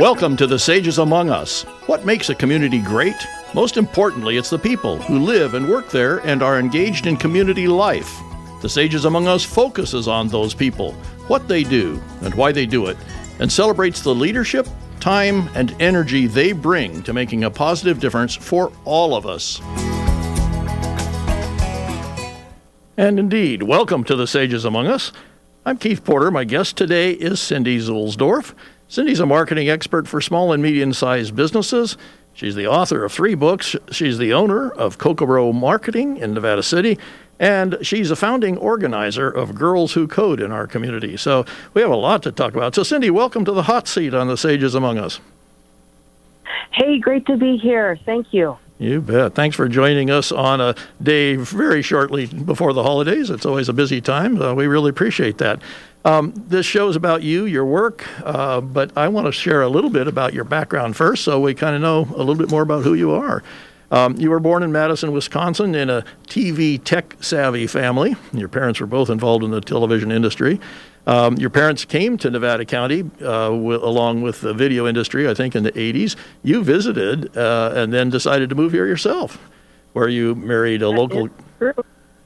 Welcome to the Sages Among Us. What makes a community great? Most importantly, it's the people who live and work there and are engaged in community life. The Sages Among Us focuses on those people, what they do, and why they do it, and celebrates the leadership, time, and energy they bring to making a positive difference for all of us. And indeed, welcome to the Sages Among Us. I'm Keith Porter. My guest today is Cindy Zuelsdorf. Cindy's a marketing expert for small and medium sized businesses. She's the author of three books. She's the owner of Kokoro Marketing in Nevada City, and she's a founding organizer of Girls Who Code in our community. So we have a lot to talk about. So, Cindy, welcome to the hot seat on the Sages Among Us. Hey, great to be here. Thank you. You bet. Thanks for joining us on a day very shortly before the holidays. It's always a busy time. Uh, we really appreciate that. Um, this show is about you, your work, uh, but I want to share a little bit about your background first so we kind of know a little bit more about who you are. Um, you were born in Madison, Wisconsin, in a TV tech savvy family. Your parents were both involved in the television industry. Um, your parents came to Nevada County uh, w- along with the video industry, I think, in the 80s. You visited uh, and then decided to move here yourself, where you married a That local.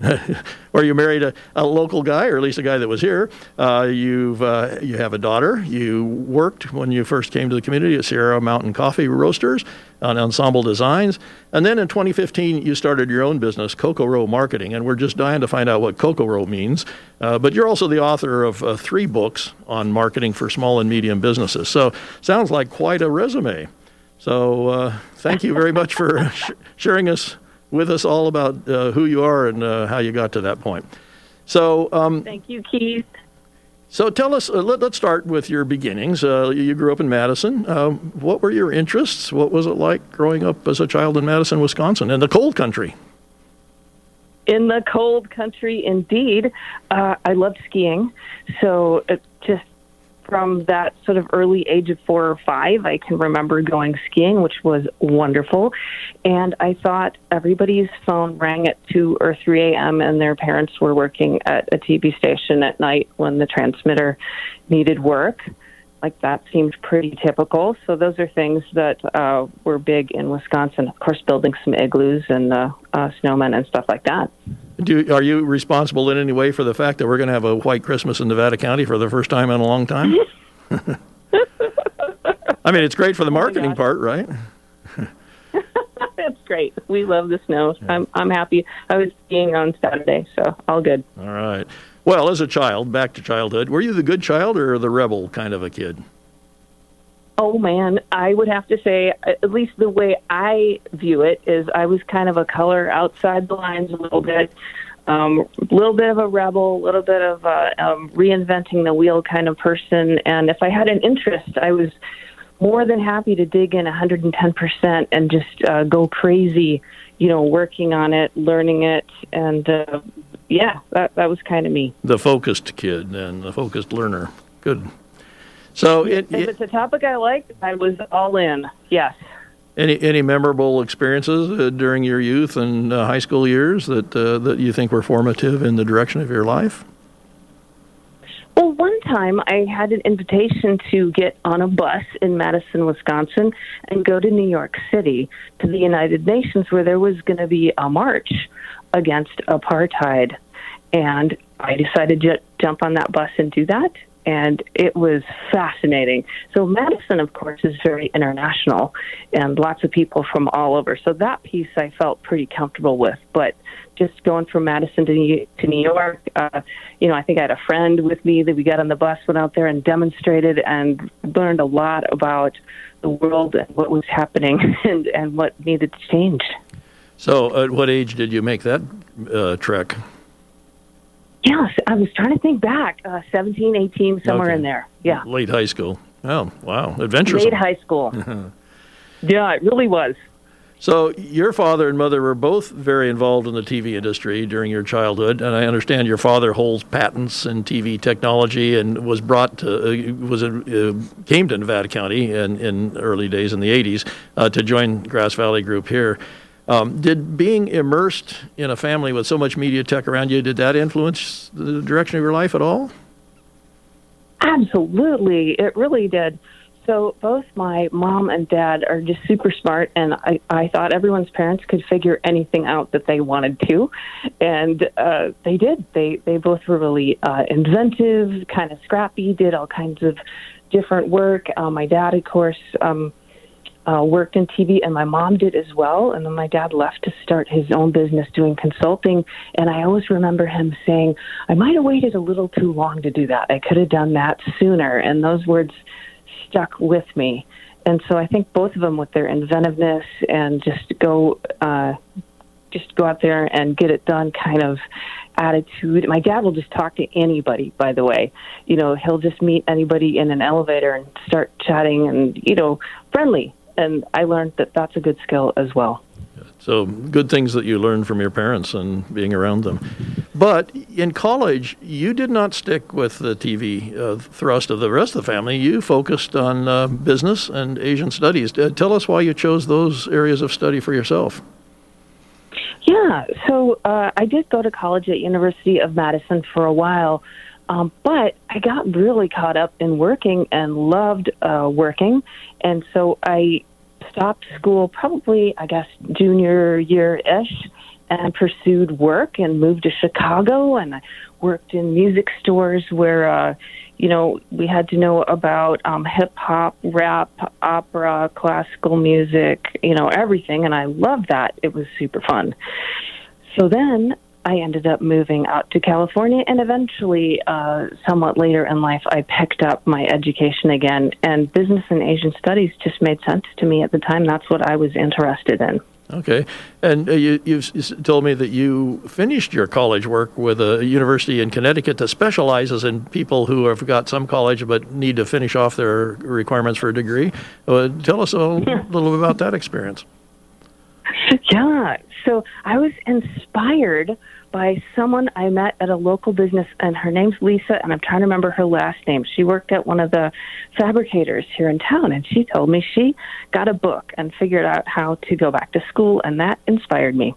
where you married a, a local guy, or at least a guy that was here. Uh, you've uh, you have a daughter. You worked when you first came to the community at Sierra Mountain Coffee Roasters on Ensemble Designs, and then in 2015 you started your own business, Cocoa Kokoro Marketing, and we're just dying to find out what Cocoa Kokoro means. Uh, but you're also the author of uh, three books on marketing for small and medium businesses. So sounds like quite a resume. So uh, thank you very much for sh- sharing us with us all about uh, who you are and uh, how you got to that point. So, um, Thank you, Keith. so tell us. Uh, let, us start with your beginnings. Uh, you grew up in Madison. Um, what were your interests? What was it like growing up as a child in Madison, Wisconsin, in the cold country? In the cold country, indeed. Uh, I loved skiing. So it just from that sort of early age of four or five, I can remember going skiing, which was wonderful. And I thought everybody's phone rang at 2 or 3 a.m., and their parents were working at a TV station at night when the transmitter needed work. Like that seemed pretty typical. So those are things that uh, were big in Wisconsin. Of course, building some igloos and uh, uh, snowmen and stuff like that. Do, are you responsible in any way for the fact that we're going to have a white Christmas in Nevada County for the first time in a long time? I mean, it's great for the marketing gosh. part, right? That's great. We love the snow. I'm I'm happy. I was skiing on Saturday, so all good. All right. Well, as a child, back to childhood, were you the good child or the rebel kind of a kid? Oh man, I would have to say, at least the way I view it is, I was kind of a color outside the lines a little bit, um, a little bit of a rebel, a little bit of a um, reinventing the wheel kind of person. And if I had an interest, I was more than happy to dig in 110% and just uh, go crazy, you know, working on it, learning it, and uh, yeah, that that was kind of me. The focused kid and the focused learner. Good. So, it, If it- it's a topic I liked, I was all in. Yes. any any memorable experiences uh, during your youth and uh, high school years that uh, that you think were formative in the direction of your life? Well, one time I had an invitation to get on a bus in Madison, Wisconsin, and go to New York City to the United Nations where there was going to be a march against apartheid. And I decided to jump on that bus and do that. And it was fascinating. So, Madison, of course, is very international and lots of people from all over. So, that piece I felt pretty comfortable with. But just going from Madison to New, to New York, uh, you know, I think I had a friend with me that we got on the bus, went out there and demonstrated and learned a lot about the world and what was happening and, and what needed to change. So, at what age did you make that uh, trek? Yes, I was trying to think back, uh, 17, 18, somewhere Okay. in there. Yeah. Late high school. Oh, wow, adventurous. Late high school. yeah, it really was. So your father and mother were both very involved in the TV industry during your childhood, and I understand your father holds patents in TV technology and was brought to uh, was uh, came to Nevada County in, in early days in the '80s uh, to join Grass Valley Group here. Um, did being immersed in a family with so much media tech around you did that influence the direction of your life at all? Absolutely, it really did. So both my mom and dad are just super smart, and I, I thought everyone's parents could figure anything out that they wanted to, and uh, they did. They they both were really uh, inventive, kind of scrappy, did all kinds of different work. Uh, my dad, of course. Um, uh, worked in TV, and my mom did as well. And then my dad left to start his own business doing consulting. And I always remember him saying, I might have waited a little too long to do that. I could have done that sooner. And those words stuck with me. And so I think both of them, with their inventiveness and just go, uh, just go out there and get it done kind of attitude. My dad will just talk to anybody, by the way. You know, he'll just meet anybody in an elevator and start chatting and, you know, friendly and I learned that that's a good skill as well. So good things that you learned from your parents and being around them. But in college, you did not stick with the TV uh, thrust of the rest of the family. You focused on uh, business and Asian studies. Uh, tell us why you chose those areas of study for yourself. Yeah, so uh, I did go to college at University of Madison for a while. Um, but I got really caught up in working and loved uh, working. And so I stopped school probably, I guess, junior year ish and pursued work and moved to Chicago. And I worked in music stores where, uh, you know, we had to know about um, hip hop, rap, opera, classical music, you know, everything. And I loved that. It was super fun. So then I ended up moving out to California, and eventually, uh, somewhat later in life, I picked up my education again. And business and Asian studies just made sense to me at the time. That's what I was interested in. Okay, and uh, you, you've told me that you finished your college work with a university in Connecticut that specializes in people who have got some college but need to finish off their requirements for a degree. Uh, tell us a little bit about that experience. Yeah, so I was inspired by someone I met at a local business, and her name's Lisa, and I'm trying to remember her last name. She worked at one of the fabricators here in town, and she told me she got a book and figured out how to go back to school, and that inspired me.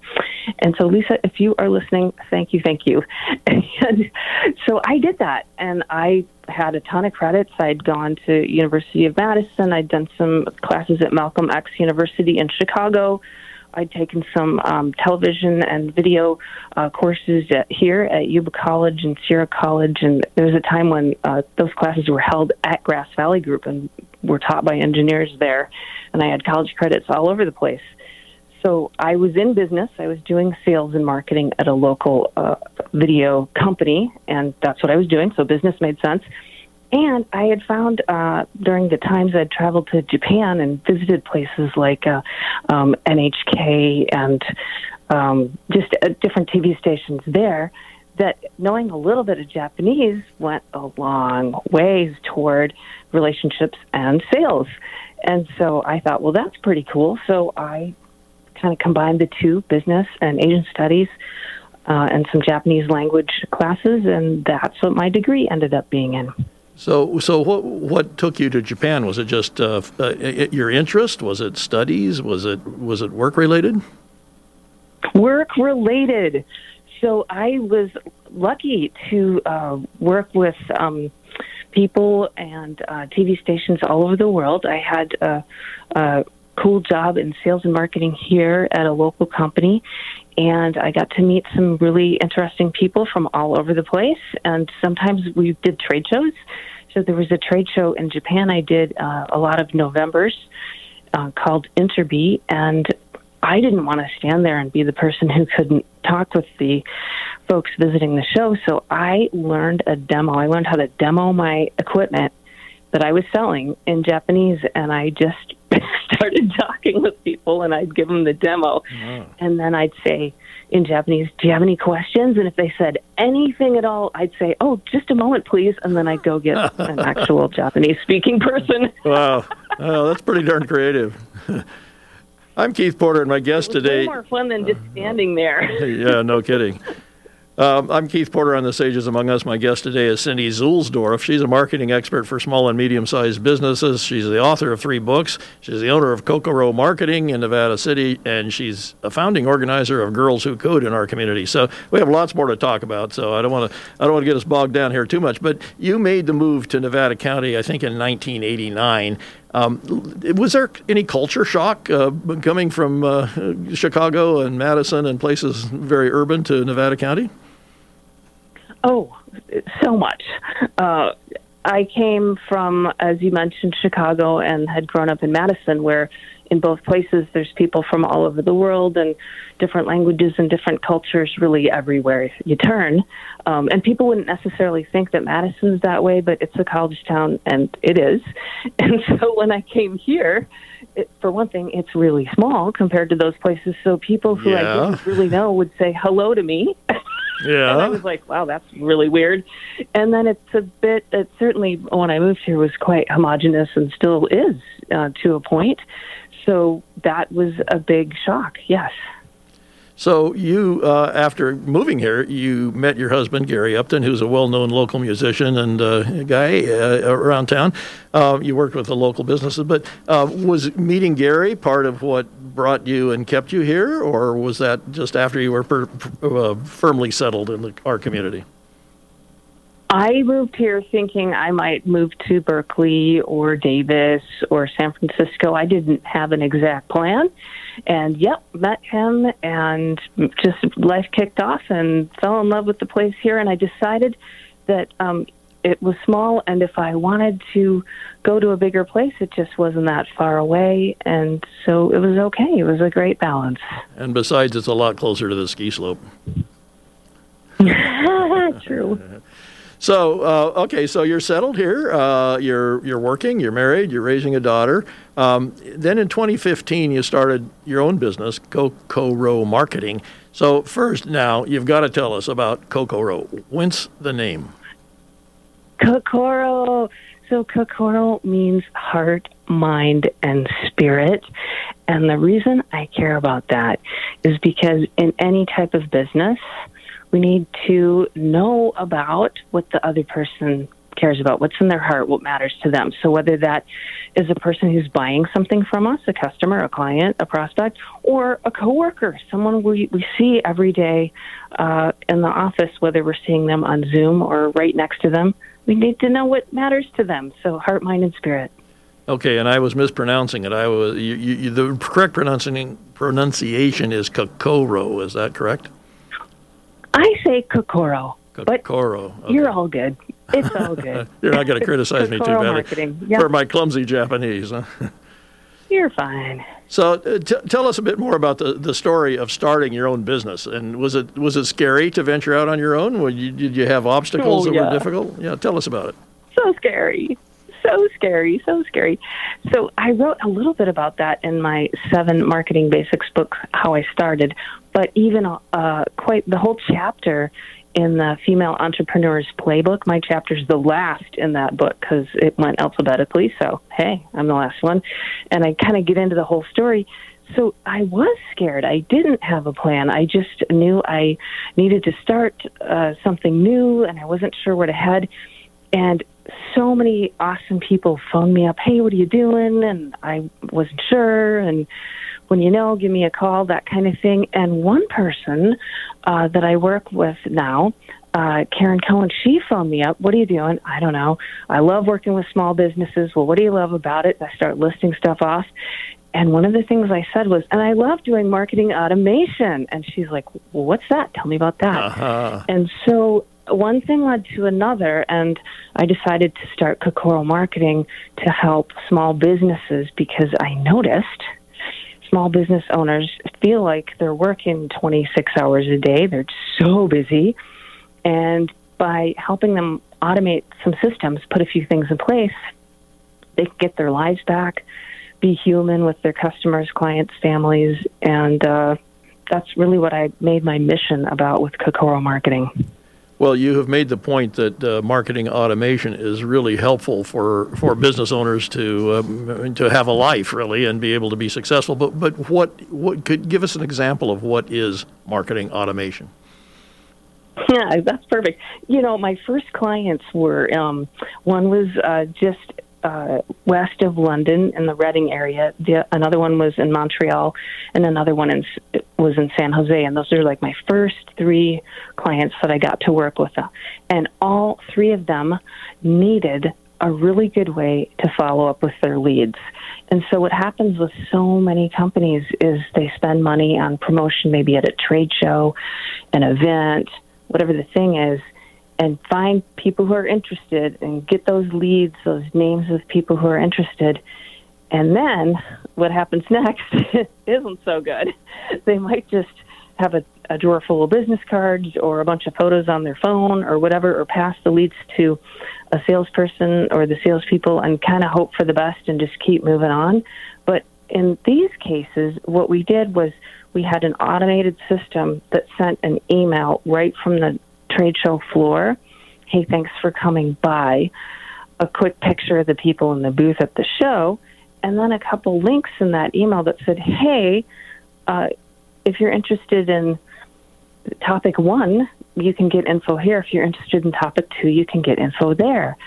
And so, Lisa, if you are listening, thank you, thank you. And so I did that, and I had a ton of credits. I'd gone to University of Madison. I'd done some classes at Malcolm X University in Chicago. I'd taken some um, television and video uh, courses at, here at Yuba College and Sierra College, and there was a time when uh, those classes were held at Grass Valley Group and were taught by engineers there, and I had college credits all over the place. So I was in business. I was doing sales and marketing at a local uh, video company, and that's what I was doing. So business made sense. And I had found uh, during the times I'd traveled to Japan and visited places like uh, um, NHK and um, just uh, different TV stations there that knowing a little bit of Japanese went a long ways toward relationships and sales. And so I thought, well, that's pretty cool. So I kind of combined the two business and Asian studies uh, and some Japanese language classes, and that's what my degree ended up being in. So, so what what took you to Japan? Was it just uh, uh, your interest? Was it studies? Was it was it work related? Work related. So I was lucky to uh, work with um, people and uh, TV stations all over the world. I had a, a cool job in sales and marketing here at a local company, and I got to meet some really interesting people from all over the place. And sometimes we did trade shows. So there was a trade show in Japan I did uh, a lot of Novembers uh, called Interbee, and I didn't want to stand there and be the person who couldn't talk with the folks visiting the show. So I learned a demo. I learned how to demo my equipment that I was selling in Japanese, and I just started talking with people, and I'd give them the demo, wow. and then I'd say in Japanese, "Do you have any questions?" And if they said anything at all, I'd say, "Oh, just a moment, please," and then I'd go get an actual Japanese speaking person. wow, oh, that's pretty darn creative. I'm Keith Porter, and my guest today. more fun than just standing there. yeah, no kidding. Um, I'm Keith Porter on the Sages Among Us. My guest today is Cindy Zuelsdorf. She's a marketing expert for small and medium sized businesses. She's the author of three books. She's the owner of Kokoro Marketing in Nevada City, and she's a founding organizer of Girls Who Code in our community. So we have lots more to talk about. So I don't want to I don't want to get us bogged down here too much. But you made the move to Nevada County, I think, in 1989. Um, was there any culture shock uh, coming from uh, Chicago and Madison and places very urban to Nevada County? Oh, so much. Uh, I came from, as you mentioned, Chicago and had grown up in Madison, where in both places there's people from all over the world and different languages and different cultures really everywhere you turn. Um, and people wouldn't necessarily think that Madison's that way, but it's a college town and it is. And so when I came here, it, for one thing, it's really small compared to those places. So people who Yeah. I didn't really know would say hello to me. Yeah. And I was like, wow, that's really weird. And then it's a bit, it certainly, when I moved here, was quite homogenous and still is uh, to a point. So that was a big shock, yes. So you, uh, after moving here, you met your husband Gary Upton, who's a well-known local musician and uh, guy uh, around town. Uh, you worked with the local businesses, but uh, was meeting Gary part of what brought you and kept you here, or was that just after you were per, uh, firmly settled in the, our community? I moved here thinking I might move to Berkeley or Davis or San Francisco. I didn't have an exact plan. And yep, met him and just life kicked off and fell in love with the place here. And I decided that um, it was small. And if I wanted to go to a bigger place, it just wasn't that far away. And so it was okay. It was a great balance. And besides, it's a lot closer to the ski slope. True. So uh, okay, so you're settled here. Uh, you're you're working. You're married. You're raising a daughter. Um, then in 2015, you started your own business, Kokoro Marketing. So first, now you've got to tell us about Kokoro. Whence the name? Kokoro. So Kokoro means heart, mind, and spirit. And the reason I care about that is because in any type of business, we need to know about what the other person cares about, what's in their heart, what matters to them. So whether that is a person who's buying something from us, a customer, a client, a prospect, or a coworker, someone we, we see every day uh, in the office, whether we're seeing them on Zoom or right next to them, we need to know what matters to them. So heart, mind, and spirit. Okay, and I was mispronouncing it. I was you, you, the correct pronunciation is Kokoro. Is that correct? I say Kokoro, Kokoro. Okay. you're all good. It's all good. You're not going to criticize me too badly. Yep. for my clumsy Japanese. Huh? You're fine. So, uh, t- tell us a bit more about the, the story of starting your own business. And was it was it scary to venture out on your own? Were you, did you have obstacles Oh, that were difficult? Yeah, tell us about it. so scary so scary so scary so i wrote a little bit about that in my seven marketing basics book how i started but even uh, quite the whole chapter in the female entrepreneurs playbook my chapter's the last in that book because it went alphabetically so hey i'm the last one and i kind of get into the whole story so I was scared. I didn't have a plan. I just knew I needed to start uh, something new, and I wasn't sure where to head. And so many awesome people phoned me up, "Hey, what are you doing?" And I wasn't sure. And when you know, give me a call, that kind of thing. And one person uh, that I work with now, uh, Karen Cohen, she phoned me up. What are you doing? I don't know. I love working with small businesses. Well, what do you love about it? I start listing stuff off. And one of the things I said was, and I love doing marketing automation. And she's like, well, what's that? Tell me about that. Uh-huh. And so one thing led to another, and I decided to start Kokoro Marketing to help small businesses because I noticed small business owners feel like they're working 26 hours a day. They're so busy. And by helping them automate some systems, put a few things in place, they can get their lives back, be human with their customers, clients, families, and uh, that's really what I made my mission about with Kokoro Marketing. Well, you have made the point that uh, marketing automation is really helpful for, for business owners to um, to have a life really and be able to be successful. But but what what could give us an example of what is marketing automation? Yeah, that's perfect. You know, my first clients were um, one was uh, just uh, west of London in the Reading area. The, another one was in Montreal, and another one in, was in San Jose. And those are like my first three clients that I got to work with. And all three of them needed a really good way to follow up with their leads. And so what happens with so many companies is they spend money on promotion, maybe at a trade show, an event, whatever the thing is, and find people who are interested and get those leads, those names of people who are interested. And then what happens next isn't so good. They might just have a, a drawer full of business cards or a bunch of photos on their phone or whatever, or pass the leads to a salesperson or the salespeople and kind of hope for the best and just keep moving on. But in these cases, what we did was we had an automated system that sent an email right from the trade show floor. Hey, thanks for coming by. A quick picture of the people in the booth at the show, and then a couple links in that email that said, hey, uh, if you're interested in topic one, you can get info here. If you're interested in topic two, you can get info there.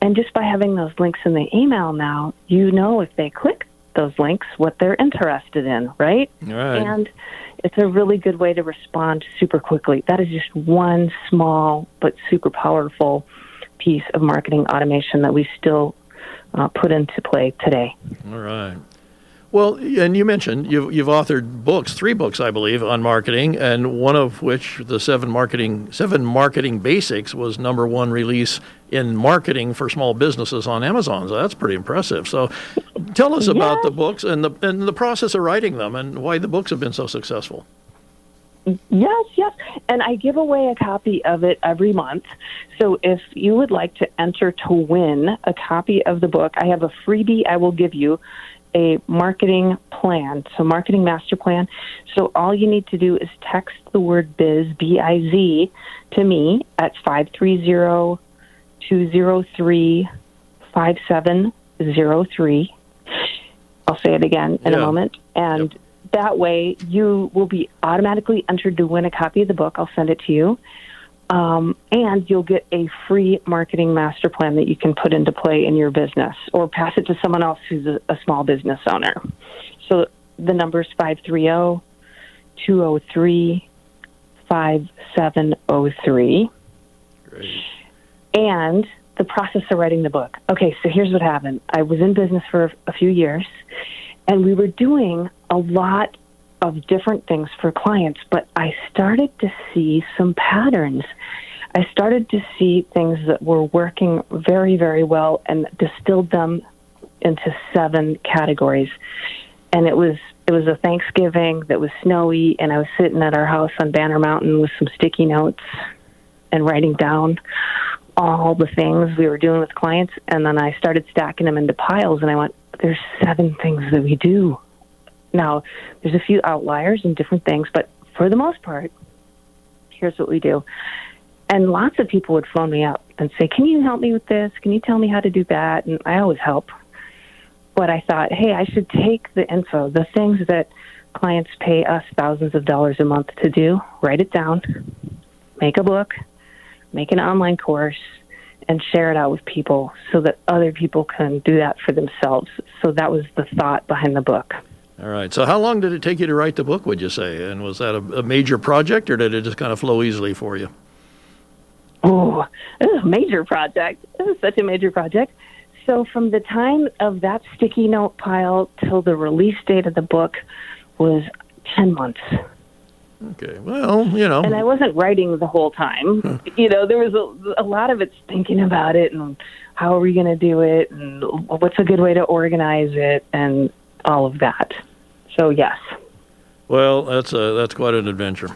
And just by having those links in the email now, you know if they click those links what they're interested in, right? Right. And it's a really good way to respond super quickly. That is just one small but super powerful piece of marketing automation that we still uh, put into play today. All right. Well, and you mentioned you've, you've authored books, three books, I believe, on marketing, and one of which, the seven marketing seven marketing basics, was number one release in marketing for small businesses on Amazon. So that's pretty impressive. So, tell us about the books and the and the process of writing them, and why the books have been so successful. Yes, yes. And I give away a copy of it every month. So if you would like to enter to win a copy of the book, I have a freebie I will give you a marketing plan, so marketing master plan. So all you need to do is text the word biz, B I Z, to me at 530 203 5703. I'll say it again in Yeah. a moment. And Yep. That way you will be automatically entered to win a copy of the book. I'll send it to you. Um, and you'll get a free marketing master plan that you can put into play in your business or pass it to someone else who's a, a small business owner. So the number is 530 203 5703. Great. And the process of writing the book. Okay, so here's what happened. I was in business for a few years, and we were doing a lot of different things for clients, but I started to see some patterns. I started to see things that were working very, very well and distilled them into seven categories. And it was it was a Thanksgiving that was snowy, and I was sitting at our house on Banner Mountain with some sticky notes and writing down all the things we were doing with clients. And then I started stacking them into piles, and I went, "There's seven things that we do." Now, there's a few outliers and different things, but for the most part, here's what we do. And lots of people would phone me up and say, Can you help me with this? Can you tell me how to do that? And I always help. But I thought, hey, I should take the info, the things that clients pay us thousands of dollars a month to do, write it down, make a book, make an online course, and share it out with people so that other people can do that for themselves. So that was the thought behind the book. All right. So, how long did it take you to write the book? Would you say? And was that a, a major project, or did it just kind of flow easily for you? Oh, this is a major project. This is such a major project. So, from the time of that sticky note pile till the release date of the book was 10 months. Okay. Well, you know. And I wasn't writing the whole time. you know, there was a, a lot of it's thinking about it and how are we going to do it and what's a good way to organize it and all of that. So, yes. Well, that's a, that's quite an adventure.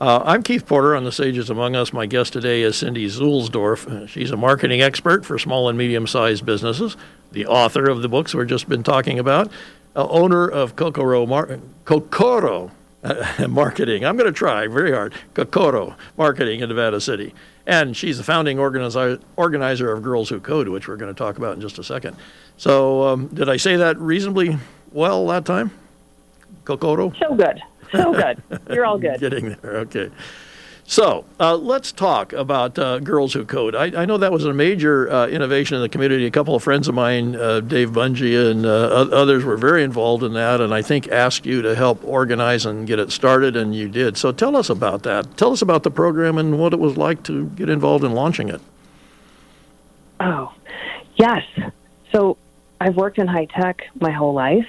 Uh, I'm Keith Porter on the Sages Among Us. My guest today is Cindy Zuelsdorf. She's a marketing expert for small and medium-sized businesses, the author of the books we've just been talking about, uh, owner of Kokoro Mar- Kokoro uh, Marketing. I'm going to try very hard. Kokoro Marketing in Nevada City. And she's the founding organizer, organizer of Girls Who Code, which we're going to talk about in just a second. So, um, did I say that reasonably well that time? Kokoro? So good. So good. You're all good. Getting there. Okay. So uh, let's talk about uh, Girls Who Code. I, I, know that was a major uh, innovation in the community. A couple of friends of mine, uh, Dave Bungie and uh, others, were very involved in that, and I think asked you to help organize and get it started, and you did. So tell us about that. Tell us about the program and what it was like to get involved in launching it. Oh, yes. So I've worked in high tech my whole life,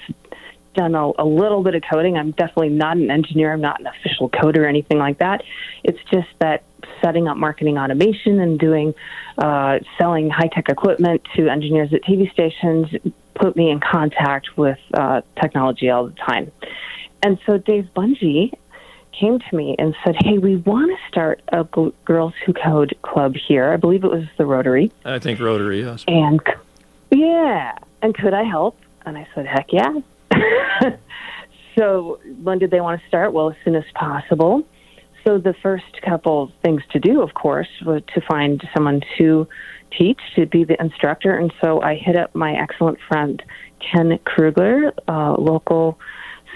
done a, a, little bit of coding. I'm definitely not an engineer. I'm not an official coder or anything like that. It's just that setting up marketing automation and doing uh, selling high tech equipment to engineers at TV stations put me in contact with uh, technology all the time. And so Dave Bungie came to me and said, "Hey, we want to start a g- Girls Who Code club here. I believe it was the Rotary. I think Rotary, yes. And yeah, and could I help?" And I said, "Heck yeah." so when did they want to start? Well, as soon as possible. So the first couple things to do, of course, was to find someone to teach, to be the instructor. And so I hit up my excellent friend Ken Krugler, a local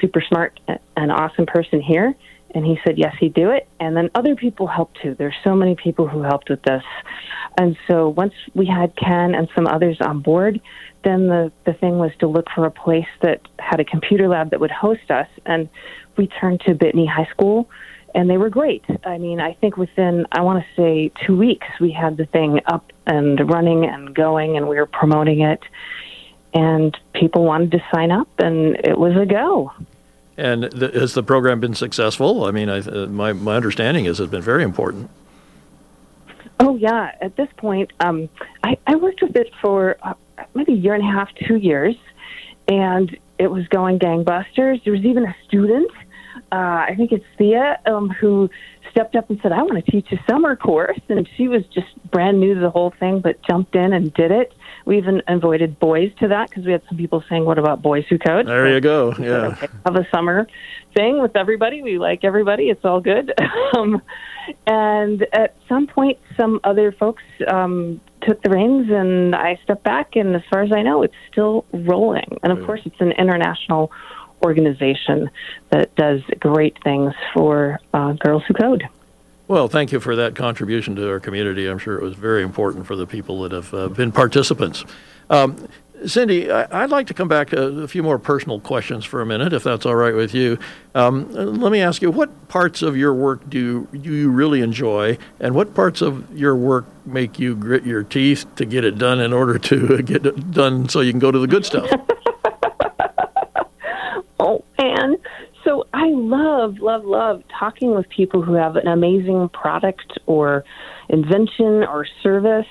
super smart and awesome person here. And he said, yes, he'd do it. And then other people helped too. There's so many people who helped with this. And so once we had Ken and some others on board, then the, the thing was to look for a place that had a computer lab that would host us. And we turned to Bitney High School, and they were great. I mean, I think within, I want to say, two weeks, we had the thing up and running and going, and we were promoting it. And people wanted to sign up, and it was a go. And the, has the program been successful? I mean, I, uh, my, my understanding is it's been very important. Oh, yeah. At this point, um, I, I worked with it for uh, maybe a year and a half, two years, and it was going gangbusters. There was even a student, uh, I think it's Thea, um, who stepped up and said, I want to teach a summer course. And she was just brand new to the whole thing, but jumped in and did it. We even invited boys to that because we had some people saying, What about boys who code? There you go. Yeah. Okay, have a summer thing with everybody. We like everybody. It's all good. um, and at some point, some other folks um, took the reins and I stepped back. And as far as I know, it's still rolling. And of course, it's an international organization that does great things for uh, girls who code. Well, thank you for that contribution to our community. I'm sure it was very important for the people that have uh, been participants. Um, Cindy, I, would like to come back to a few more personal questions for a minute, if that's all right with you. Um, let me ask you, what parts of your work do, do you really enjoy, and what parts of your work make you grit your teeth to get it done in order to get it done so you can go to the good stuff? oh, man. So I love, love, love talking with people who have an amazing product or invention or service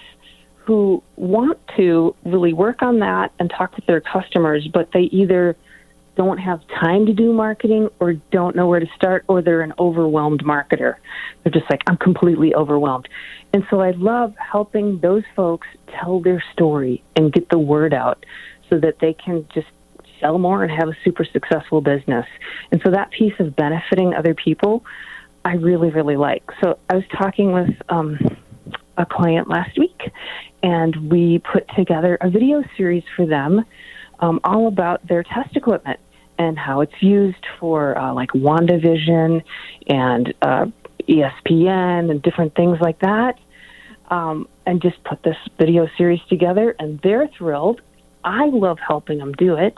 who want to really work on that and talk with their customers, but they either don't have time to do marketing or don't know where to start or they're an overwhelmed marketer. They're just like, I'm completely overwhelmed. And so I love helping those folks tell their story and get the word out so that they can just sell more and have a super successful business. And so that piece of benefiting other people, I really, really like. So I was talking with um, a client last week, and we put together a video series for them um, all about their test equipment and how it's used for uh, like WandaVision and uh, ESPN and different things like that. Um, and just put this video series together, and they're thrilled. I love helping them do it,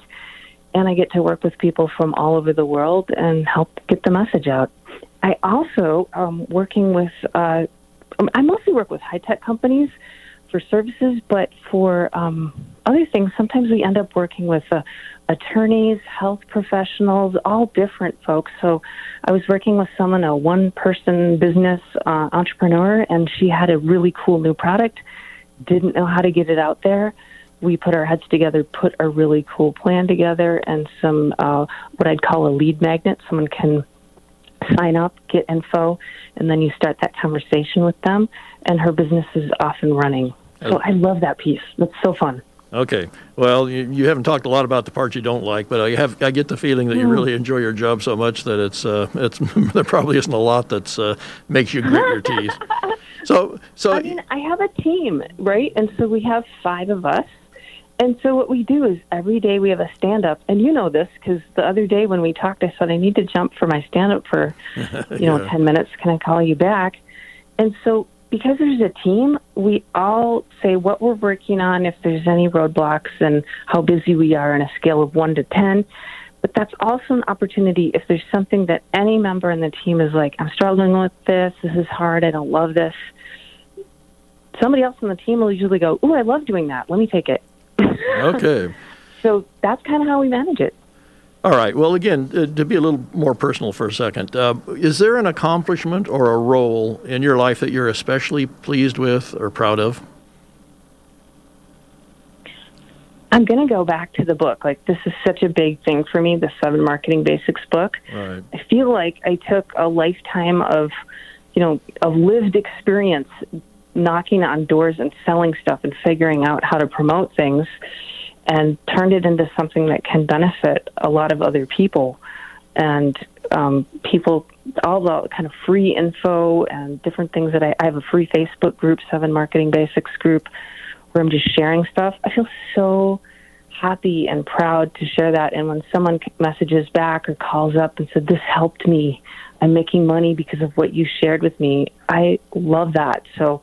and I get to work with people from all over the world and help get the message out. I also um, working with uh, I mostly work with high tech companies for services, but for um, other things, sometimes we end up working with uh, attorneys, health professionals, all different folks. So I was working with someone, a one person business uh, entrepreneur, and she had a really cool new product, didn't know how to get it out there. We put our heads together, put a really cool plan together, and some uh, what I'd call a lead magnet. Someone can sign up, get info, and then you start that conversation with them, and her business is off and running. So I love that piece. That's so fun. Okay. Well, you, you haven't talked a lot about the parts you don't like, but I have I get the feeling that you really enjoy your job so much that it's uh, it's there probably isn't a lot that uh, makes you grit your teeth. So so I mean, I have a team, right? And so we have five of us, and so what we do is every day we have a stand up, and you know this because the other day when we talked, I said I need to jump for my stand up for, you know, ten minutes. Can I call you back? and so because there's a team, we all say what we're working on, if there's any roadblocks, and how busy we are on a scale of one to 10. But that's also an opportunity if there's something that any member in the team is like, I'm struggling with this, this is hard, I don't love this. Somebody else on the team will usually go, Ooh, I love doing that. Let me take it. Okay. so that's kind of how we manage it. All right. Well, again, uh, to be a little more personal for a second, uh, is there an accomplishment or a role in your life that you're especially pleased with or proud of? I'm going to go back to the book. Like, this is such a big thing for me, the Seven Marketing Basics book. Right. I feel like I took a lifetime of, you know, of lived experience knocking on doors and selling stuff and figuring out how to promote things and turned it into something that can benefit a lot of other people. And um, people all the kind of free info and different things that I, I have a free facebook group seven marketing basics group where i'm just sharing stuff. I feel so happy and proud to share that. And when someone messages back or calls up and said this helped me. I'm making money because of what you shared with me i love that. So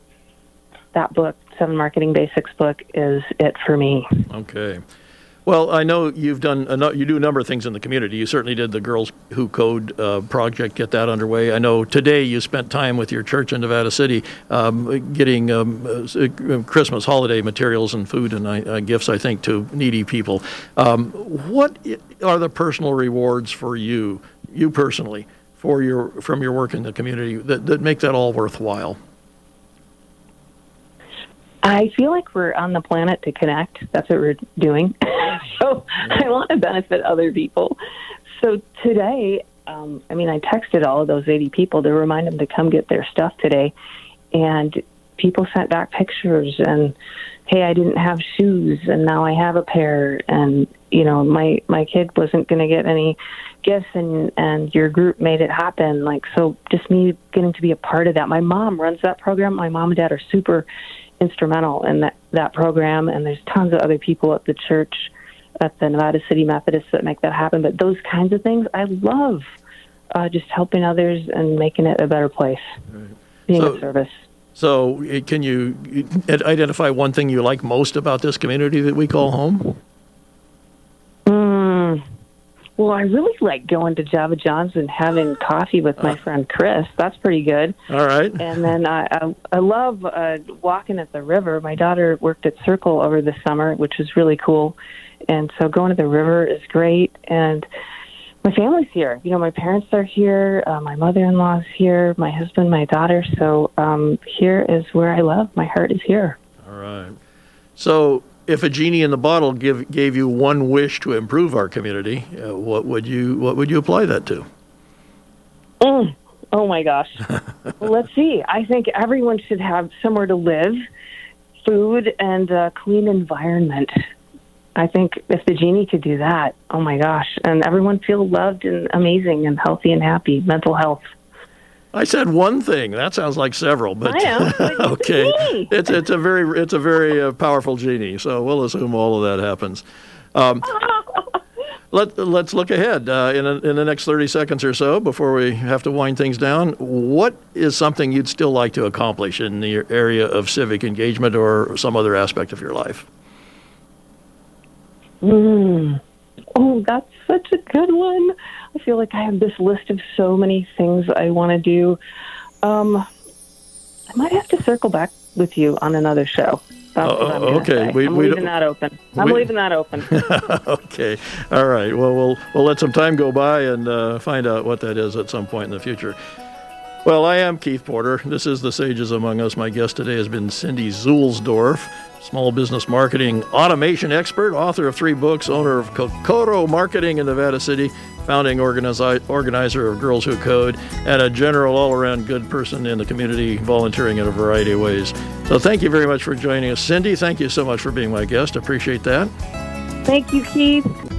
that book Seven Marketing Basics book is it for me. Okay. Well, I know you've done a, you do a number of things in the community. You certainly did the Girls Who Code uh, project, get that underway. I know today you spent time with your church in Nevada City, um, getting um, uh, Christmas holiday materials and food and uh, gifts. I think to needy people. Um, what are the personal rewards for you, you personally, for your from your work in the community that, that make that all worthwhile? I feel like we're on the planet to connect. That's what we're doing. so I want to benefit other people. So today, um, I mean, I texted all of those 80 people to remind them to come get their stuff today. And people sent back pictures and, hey, I didn't have shoes and now I have a pair. And, you know, my, my kid wasn't going to get any gifts and, and your group made it happen. Like, so just me getting to be a part of that. My mom runs that program. My mom and dad are super instrumental in that, that program. And there's tons of other people at the church, at the Nevada City Methodists that make that happen. But those kinds of things, I love uh, just helping others and making it a better place, right. being so, of service. So, can you identify one thing you like most about this community that we call home? Well, I really like going to Java John's and having coffee with my uh. friend Chris. That's pretty good. All right. And then I I, I love uh, walking at the river. My daughter worked at Circle over the summer, which was really cool. And so going to the river is great. And my family's here. You know, my parents are here. Uh, my mother-in-law's here. My husband, my daughter. So um, here is where I love. My heart is here. All right. So if a genie in the bottle give, gave you one wish to improve our community, uh, what would you what would you apply that to? Mm. Oh my gosh. well, let's see. I think everyone should have somewhere to live, food, and a clean environment. I think if the genie could do that, oh my gosh, and everyone feel loved and amazing and healthy and happy, mental health. I said one thing. That sounds like several, but okay. It's it's a very it's a very uh, powerful genie. So we'll assume all of that happens. Um, let let's look ahead uh, in a, in the next thirty seconds or so before we have to wind things down. What is something you'd still like to accomplish in the area of civic engagement or some other aspect of your life? Mm. Oh, that's such a good one. I feel like I have this list of so many things I want to do. Um, I might have to circle back with you on another show. Okay, we, I'm we leaving that open. I'm we, leaving that open. okay, all right. Well, we'll we'll let some time go by and uh, find out what that is at some point in the future. Well, I am Keith Porter. This is the Sages Among Us. My guest today has been Cindy Zuelsdorf small business marketing automation expert, author of three books, owner of Kokoro Marketing in Nevada City, founding organizi- organizer of Girls Who Code, and a general all around good person in the community, volunteering in a variety of ways. So thank you very much for joining us. Cindy, thank you so much for being my guest. Appreciate that. Thank you, Keith.